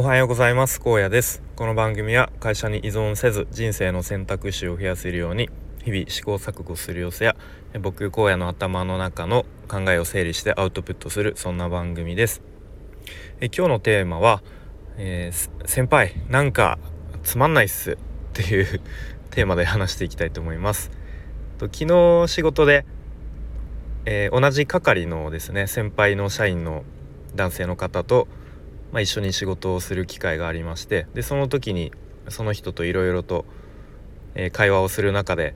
おはようございます。高野です。この番組は会社に依存せず人生の選択肢を増やせるように日々試行錯誤する様子や僕荒野の頭の中の考えを整理してアウトプットするそんな番組です。え今日のテーマは、えー、先輩なんかつまんないっすっていう テーマで話していきたいと思います。と昨日仕事で、えー、同じ係のですね先輩の社員の男性の方と、まあ、一緒に仕事をする機会がありましてでその時にその人といろいろと、会話をする中で、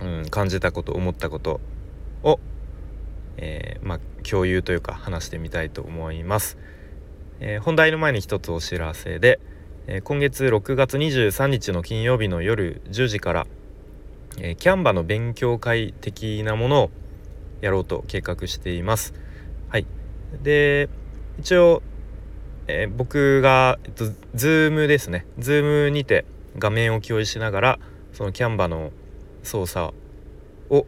うん、感じたこと思ったことを、えー、まあ、共有というか話してみたいと思います。えー、本題の前に一つお知らせで、え今月6月23日の金曜日の夜10時から、えキャンバの勉強会的なものをやろうと計画しています。はい、で一応、えー、僕が、えっと、Zoom ですね。Zoom にて画面を共有しながらそのキャンバの操作を、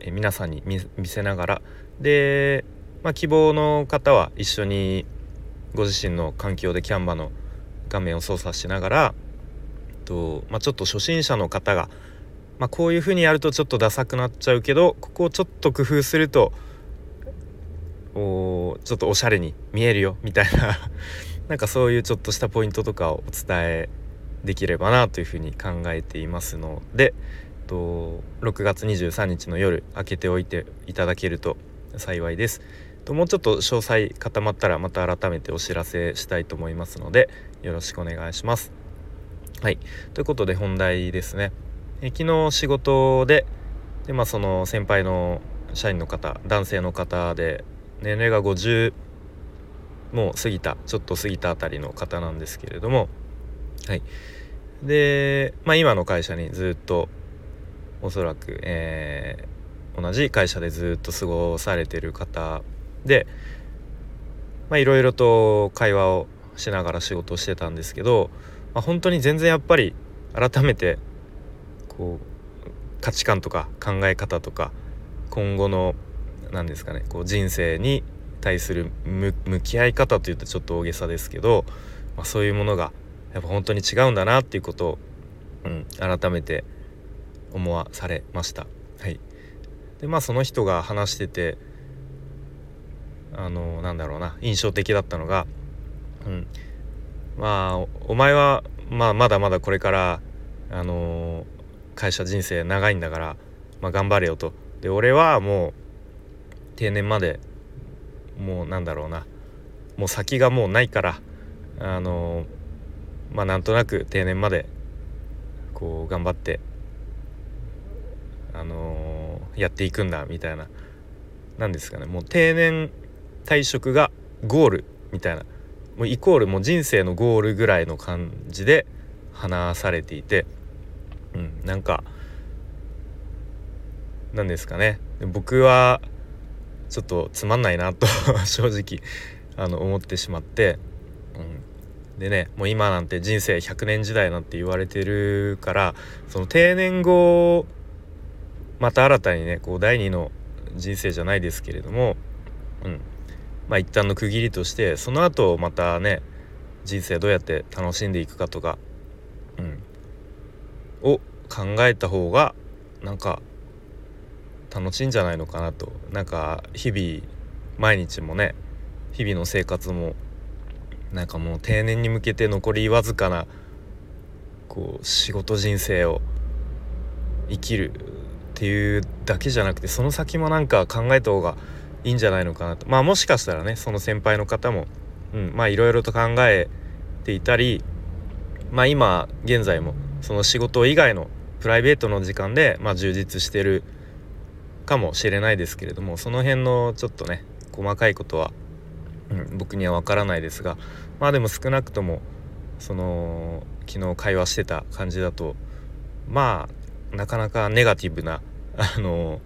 えー、皆さんに見せながらで、まあ、希望の方は一緒にご自身の環境でキャンバの画面を操作しながらと、まあ、ちょっと初心者の方が、まあ、こういう風にやるとちょっとダサくなっちゃうけどここをちょっと工夫するとおちょっとおしゃれに見えるよみたいな なんかそういうちょっとしたポイントとかをお伝えできればなというふうに考えていますのでと6月23日の夜開けておいていただけると幸いです。ともうちょっと詳細固まったらまた改めてお知らせしたいと思いますのでよろしくお願いします。はいということで本題ですね。え昨日仕事でで、まあ、その先輩の社員の方男性の方で年齢が50もう過ぎたちょっと過ぎたあたりの方なんですけれども。はい。で、まあ、今の会社にずっとおそらく、えー、同じ会社でずっと過ごされてる方でいろいろと会話をしながら仕事をしてたんですけど、まあ、本当に全然やっぱり改めてこう価値観とか考え方とか今後の何ですかねこう人生に対する向き合い方というとちょっと大げさですけど、まあ、そういうものがやっぱ本当に違うんだなっていうことを、うん、改めて思わされました。はい、でまあその人が話しててあのなんだろうな印象的だったのが、うん、まあお前は、まあ、まだまだこれからあの会社人生長いんだから、まあ、頑張れよと。で俺はもう定年までもうなんだろうな。もう先がもうないからあのまあなんとなく定年までこう頑張ってあのやっていくんだみたいな。何ですかね。もう定年退職がゴールみたいな。もうイコールもう人生のゴールぐらいの感じで話されていて、うん、なんか何ですかね。僕はちょっとつまんないなと 正直あの思ってしまって、うん、でねもう今なんて人生100年時代なんて言われてるからその定年後また新たにねこう第二の人生じゃないですけれども、うん、まあ一旦の区切りとしてその後またね人生どうやって楽しんでいくかとか、うん、を考えた方がなんか楽しいんじゃないのかなと。なんか日々毎日もね日々の生活もなんかもう定年に向けて残りわずかなこう仕事人生を生きるっていうだけじゃなくてその先もなんか考えた方がいいんじゃないのかなと。まあもしかしたらねその先輩の方も、うん、まあいろいろと考えていたりまあ今現在もその仕事以外のプライベートの時間で、まあ、充実してるかもしれないですけれどもその辺のちょっとね細かいことは、うん、僕には分からないですがまあでも少なくともその昨日会話してた感じだとまあなかなかネガティブなあの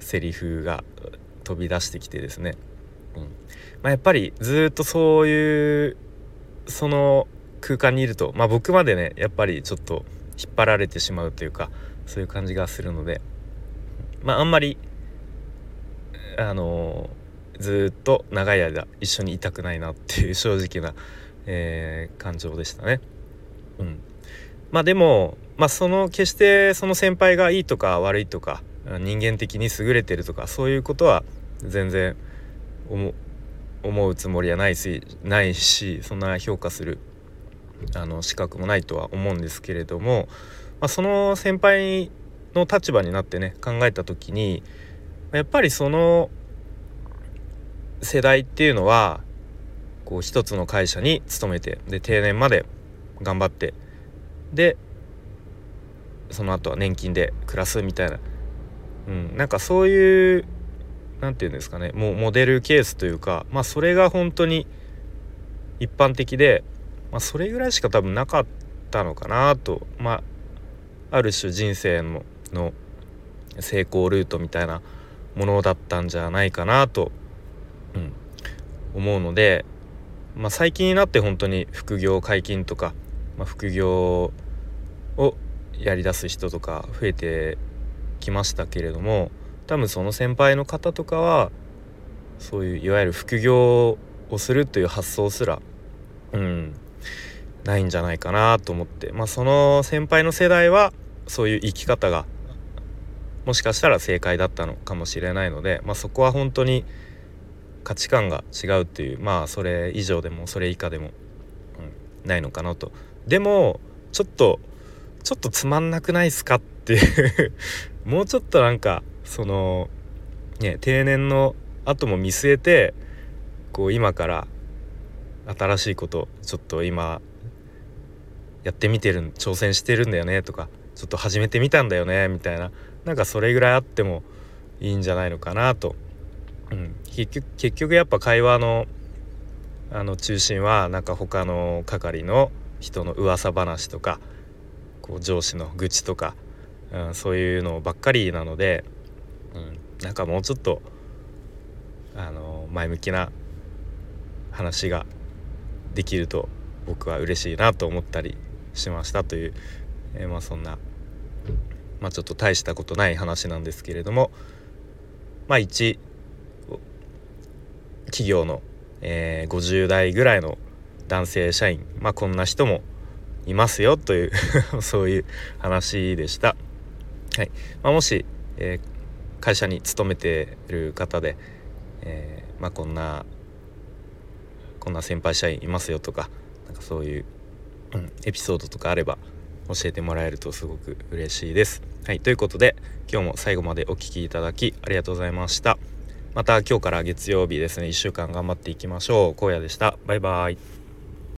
セリフが飛び出してきてですね、うん。まあ、やっぱりずっとそういうその空間にいるとまあ僕までねやっぱりちょっと引っ張られてしまうというかそういう感じがするのでまああんまりあのずっと長い間一緒にいたくないなっていう正直なえー、感情でしたね。うん、まあでも、まあ、その決してその先輩がいいとか悪いとか人間的に優れてるとかそういうことは全然思うつもりはないしないしそんな評価するあの資格もないとは思うんですけれども、まあ、その先輩の立場になってね考えた時にやっぱりその世代っていうのはこう一つの会社に勤めてで定年まで頑張ってでその後は年金で暮らすみたいな、うん、なんかそういう何て言うんですかねもうモデルケースというかまあそれが本当に一般的で、まあ、それぐらいしか多分なかったのかなとまあある種人生のの成功ルートみたいなものだったんじゃないかなと、うん、思うので、まあ、最近になって本当に副業解禁とか、まあ、副業をやりだす人とか増えてきましたけれども多分その先輩の方とかはそういういわゆる副業をするという発想すらうんないんじゃないかなと思ってまあその先輩の世代はそういう生き方がもしかしたら正解だったのかもしれないので、まあ、そこは本当に価値観が違うっていうまあそれ以上でもそれ以下でも、うん、ないのかなと。でもちょっとちょっとつまんなくないっすかっていう もうちょっとなんかそのね定年の後も見据えてこう今から新しいことちょっと今やってみてる挑戦してるんだよねとかちょっと始めてみたんだよねみたいななんかそれぐらいあってもいいんじゃないのかなと、うん、結局結局やっぱ会話のあの中心はなんか他の係の人の噂話とかこう上司の愚痴とか、うん、そういうのばっかりなので、うん、なんかもうちょっとあの前向きな話ができると僕は嬉しいなと思ったりしましたという、えー、まあそんな、まあ、ちょっと大したことない話なんですけれどもまあ一企業の、えー、50代ぐらいの男性社員まあこんな人もいますよという そういう話でした。はいまあ、もし、えー、会社に勤めてる方で、えー、まあ、こんなこんな先輩社員いますよとかなんかそういう、うん、エピソードとかあれば教えてもらえるとすごく嬉しいです。はいということで今日も最後までお聴きいただきありがとうございました。また今日から月曜日ですね1週間頑張っていきましょう。荒野でした。バイバイ。